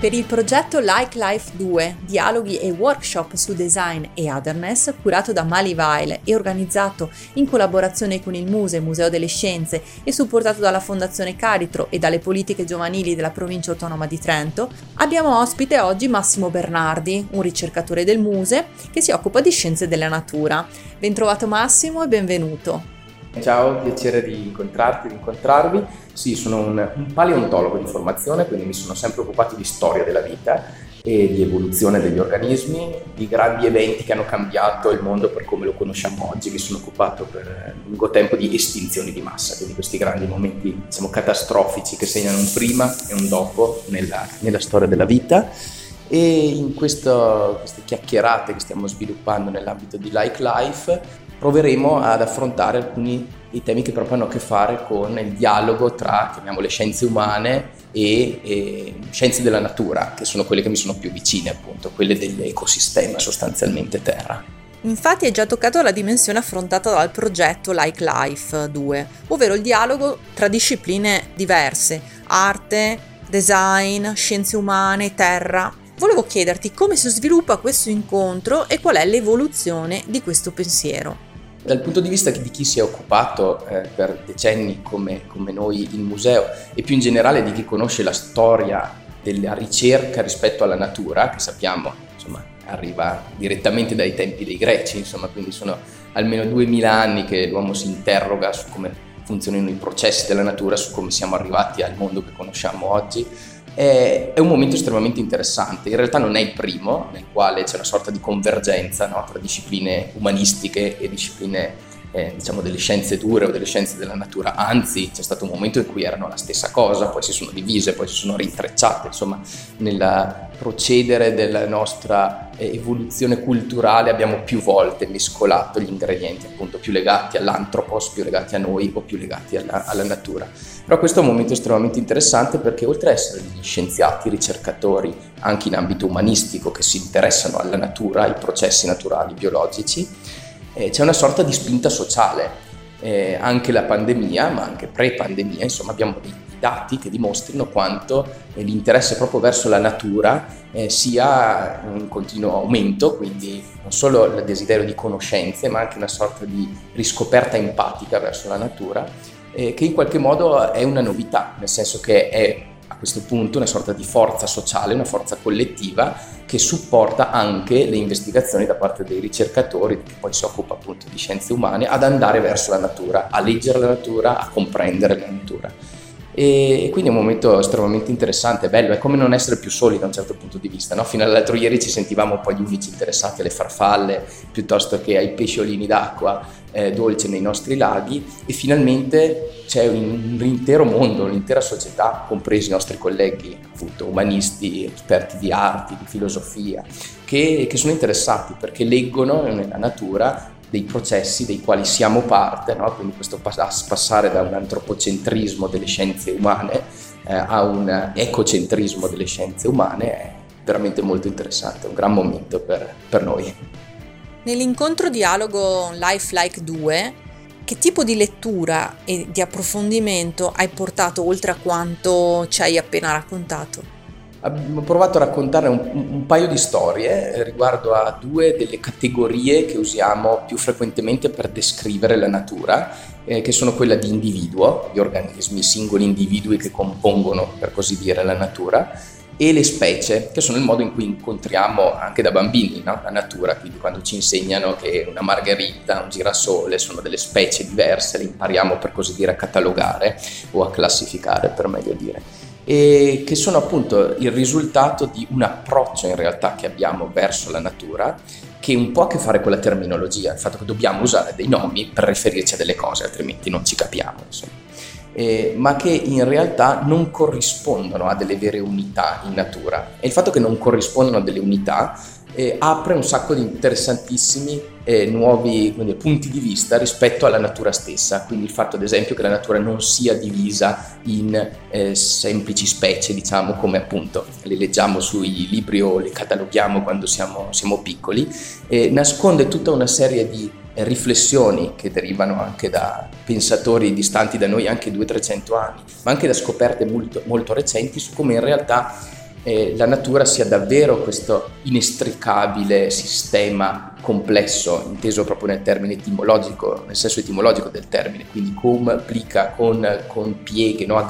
Per il progetto Like Life 2, dialoghi e workshop su design e otherness, curato da Mali Weil e organizzato in collaborazione con il Muse, Museo delle Scienze e supportato dalla Fondazione Caritro e dalle politiche giovanili della provincia autonoma di Trento, abbiamo ospite oggi Massimo Bernardi, un ricercatore del Muse che si occupa di scienze della natura. Bentrovato Massimo e benvenuto. Ciao, piacere di incontrarti, di incontrarvi. Sì, sono un, un, paleontologo di formazione, quindi mi sono sempre occupato di storia della vita e di evoluzione degli organismi, di grandi eventi che hanno cambiato il mondo per come lo conosciamo oggi. Mi sono occupato per lungo tempo di estinzioni di massa, quindi questi grandi momenti diciamo, catastrofici che segnano un prima e un dopo nella, nella storia della vita. E in questo, queste chiacchierate che stiamo sviluppando nell'ambito di Like Life proveremo ad affrontare alcuni dei temi che proprio hanno a che fare con il dialogo tra, chiamiamole, scienze umane e, e, scienze della natura, che sono quelle che mi sono più vicine, appunto, quelle dell'ecosistema sostanzialmente Terra. Infatti è già toccato la dimensione affrontata dal progetto Like Life 2, ovvero il dialogo tra discipline diverse, arte, design, scienze umane, terra. Volevo chiederti come si sviluppa questo incontro e qual è l'evoluzione di questo pensiero. Dal punto di vista di chi si è occupato eh, per decenni come, come noi il museo e più in generale di chi conosce la storia della ricerca rispetto alla natura, che sappiamo insomma, arriva direttamente dai tempi dei greci, insomma, quindi sono almeno 2000 anni che l'uomo si interroga su come funzionano i processi della natura, su come siamo arrivati al mondo che conosciamo oggi è, un momento estremamente interessante. In realtà non è il primo nel quale c'è una sorta di convergenza no, tra discipline umanistiche e discipline eh, diciamo delle scienze dure o delle scienze della natura, anzi c'è stato un momento in cui erano la stessa cosa, poi si sono divise, poi si sono rintrecciate, insomma nel procedere della nostra eh, evoluzione culturale abbiamo più volte mescolato gli ingredienti appunto più legati all'antropos, più legati a noi o più legati alla, alla natura. Però questo è un momento estremamente interessante perché oltre ad essere degli scienziati, ricercatori anche in ambito umanistico che si interessano alla natura, ai processi naturali, biologici, eh, c'è una sorta di spinta sociale. Eh, anche la pandemia, ma anche pre-pandemia, insomma abbiamo dei dati che dimostrino quanto eh, l'interesse proprio verso la natura eh, sia in continuo aumento, quindi non solo il desiderio di conoscenze, ma anche una sorta di riscoperta empatica verso la natura, eh, che in qualche modo è una novità, nel senso che è a questo punto una sorta di forza sociale, una forza collettiva che supporta anche le investigazioni da parte dei ricercatori, che poi si occupa appunto di scienze umane, ad andare verso la natura, a leggere la natura, a comprendere la natura e quindi è un momento estremamente interessante, bello, è come non essere più soli da un certo punto di vista, no? fino all'altro ieri ci sentivamo un po' gli unici interessati alle farfalle piuttosto che ai pesciolini d'acqua eh, dolce nei nostri laghi e finalmente c'è un, un intero mondo, un'intera società, compresi i nostri colleghi appunto, umanisti, esperti di arti, di filosofia, che, che sono interessati perché leggono nella natura dei processi dei quali siamo parte, no? quindi questo passare da un antropocentrismo delle scienze umane eh, a un ecocentrismo delle scienze umane è veramente molto interessante, un gran momento per, per noi. Nell'incontro dialogo Life Like 2, che tipo di lettura e di approfondimento hai portato oltre a quanto ci hai appena raccontato? Abbiamo provato a raccontare un, un, paio di storie eh, riguardo a due delle categorie che usiamo più frequentemente per descrivere la natura, eh, che sono quella di individuo, gli organismi, i singoli individui che compongono, per così dire, la natura, e le specie, che sono il modo in cui incontriamo anche da bambini no? la natura, quindi quando ci insegnano che una margherita, un girasole sono delle specie diverse, le impariamo per così dire a catalogare o a classificare, per meglio dire e che sono appunto il risultato di un approccio in realtà che abbiamo verso la natura che un po' ha a che fare con la terminologia, il fatto che dobbiamo usare dei nomi per riferirci a delle cose, altrimenti non ci capiamo, eh, ma che in realtà non corrispondono a delle vere unità in natura. E il fatto che non corrispondono a delle unità eh, apre un sacco di interessantissimi eh, nuovi dire, punti di vista rispetto alla natura stessa, quindi il fatto ad esempio che la natura non sia divisa in eh, semplici specie, diciamo come appunto le leggiamo sui libri o le cataloghiamo quando siamo, siamo piccoli, nasconde tutta una serie di riflessioni che derivano anche da pensatori distanti da noi anche 200-300 anni, ma anche da scoperte molto, molto recenti su come in realtà eh, la natura sia davvero questo inestricabile sistema complesso, inteso proprio nel termine etimologico, nel senso etimologico del termine, quindi cum, plica, con, con pieghe, no, a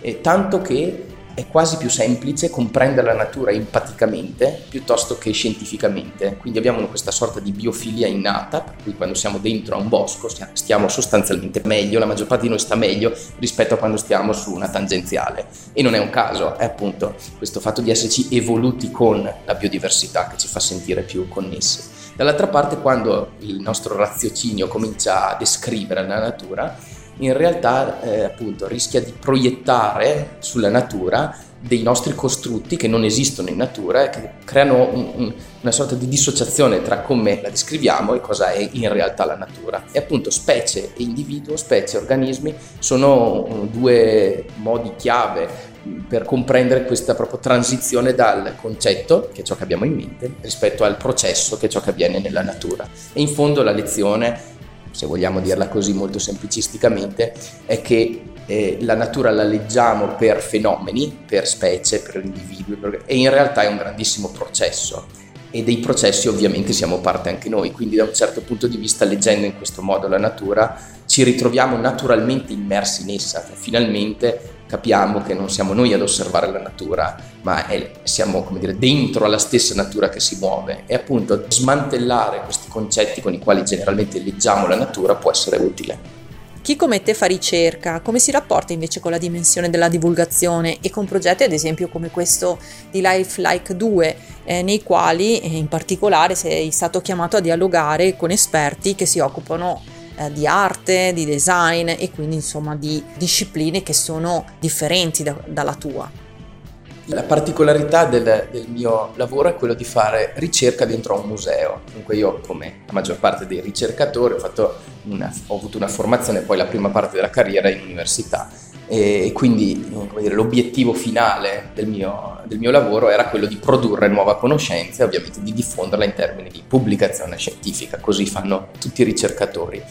eh, tanto che è quasi più semplice comprendere la natura empaticamente piuttosto che scientificamente. Quindi abbiamo questa sorta di biofilia innata, per cui quando siamo dentro a un bosco stiamo sostanzialmente meglio, la maggior parte di noi sta meglio rispetto a quando stiamo su una tangenziale. E non è un caso, è appunto questo fatto di esserci evoluti con la biodiversità che ci fa sentire più connessi. Dall'altra parte, quando il nostro raziocinio comincia a descrivere la natura, in realtà eh, appunto rischia di proiettare sulla natura dei nostri costrutti che non esistono in natura e che creano un, un, una sorta di dissociazione tra come la descriviamo e cosa è in realtà la natura. E appunto specie e individuo, specie e organismi sono uh, due modi chiave per comprendere questa proprio transizione dal concetto, che è ciò che abbiamo in mente, rispetto al processo, che è ciò che avviene nella natura. E in fondo la lezione se vogliamo dirla così molto semplicisticamente, è che eh, la natura la leggiamo per fenomeni, per specie, per individui, per... e in realtà è un grandissimo processo. E dei processi ovviamente siamo parte anche noi, quindi da un certo punto di vista leggendo in questo modo la natura ci ritroviamo naturalmente immersi in essa, cioè finalmente capiamo che non siamo noi ad osservare la natura, ma è, siamo come dire, dentro alla stessa natura che si muove. E appunto smantellare questi concetti con i quali generalmente leggiamo la natura può essere utile. Chi come te fa ricerca, come si rapporta invece con la dimensione della divulgazione e con progetti ad esempio come questo di Life Like 2, eh, nei quali eh, in particolare sei stato chiamato a dialogare con esperti che si occupano eh, di arte, di design e quindi insomma di discipline che sono differenti da, dalla tua. La particolarità del, del, mio lavoro è quello di fare ricerca dentro a un museo. Dunque io, come la maggior parte dei ricercatori, ho, una, ho avuto una formazione poi la prima parte della carriera in università e quindi dire, l'obiettivo finale del mio, del mio, lavoro era quello di produrre nuova conoscenza e ovviamente di diffonderla in termini di pubblicazione scientifica, così fanno tutti i ricercatori.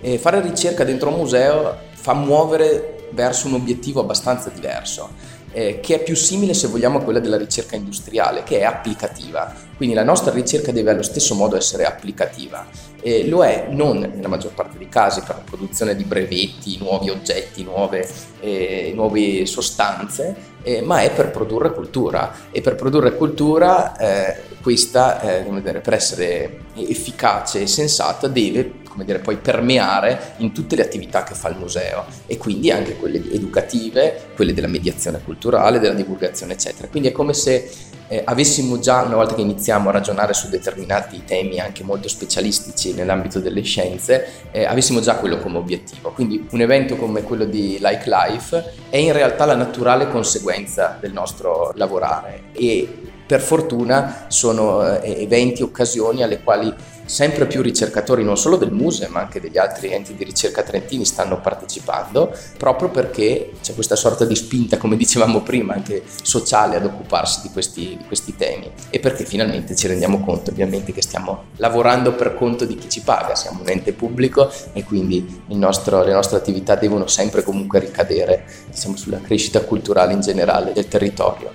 E fare ricerca dentro un museo fa muovere verso un obiettivo abbastanza diverso eh, che è più simile se vogliamo a quella della ricerca industriale, che è applicativa. Quindi la nostra ricerca deve allo stesso modo essere applicativa. Eh, lo è non nella maggior parte dei casi per la produzione di brevetti, nuovi oggetti, nuove, eh, nuove sostanze, eh, ma è per produrre cultura e per produrre cultura eh, questa, dire, per essere efficace e sensata, deve come dire, poi permeare in tutte le attività che fa il museo e quindi anche quelle educative, quelle della mediazione culturale, della divulgazione, eccetera. Quindi è come se eh, avessimo già, una volta che iniziamo a ragionare su determinati temi anche molto specialistici nell'ambito delle scienze, eh, avessimo già quello come obiettivo. Quindi un evento come quello di Like Life è in realtà la naturale conseguenza del nostro lavorare e per fortuna sono eh, eventi, occasioni alle quali sempre più ricercatori non solo del Muse ma anche degli altri enti di ricerca trentini stanno partecipando proprio perché c'è questa sorta di spinta, come dicevamo prima, anche sociale ad occuparsi di questi, di questi temi e perché finalmente ci rendiamo conto ovviamente che stiamo lavorando per conto di chi ci paga, siamo un ente pubblico e quindi nostro, le nostre attività devono sempre comunque ricadere diciamo, sulla crescita culturale in generale del territorio.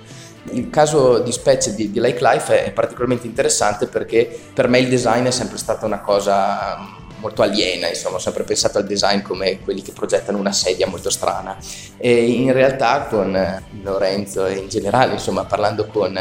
Il caso di specie di, di Like Life è particolarmente interessante perché per me il design è sempre stata una cosa molto aliena, insomma, ho sempre pensato al design come quelli che progettano una sedia molto strana. E in realtà con Lorenzo e in generale, insomma, parlando con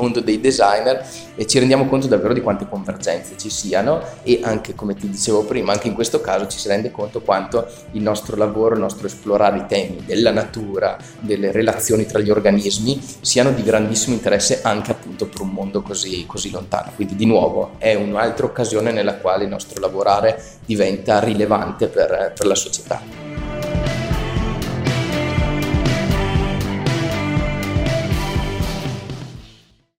mondo dei designer e ci rendiamo conto davvero di quante convergenze ci siano e anche come ti dicevo prima, anche in questo caso ci si rende conto quanto il nostro lavoro, il nostro esplorare i temi della natura, delle relazioni tra gli organismi siano di grandissimo interesse anche appunto per un mondo così, così lontano. Quindi di nuovo è un'altra occasione nella quale il nostro lavorare diventa rilevante per, per la società.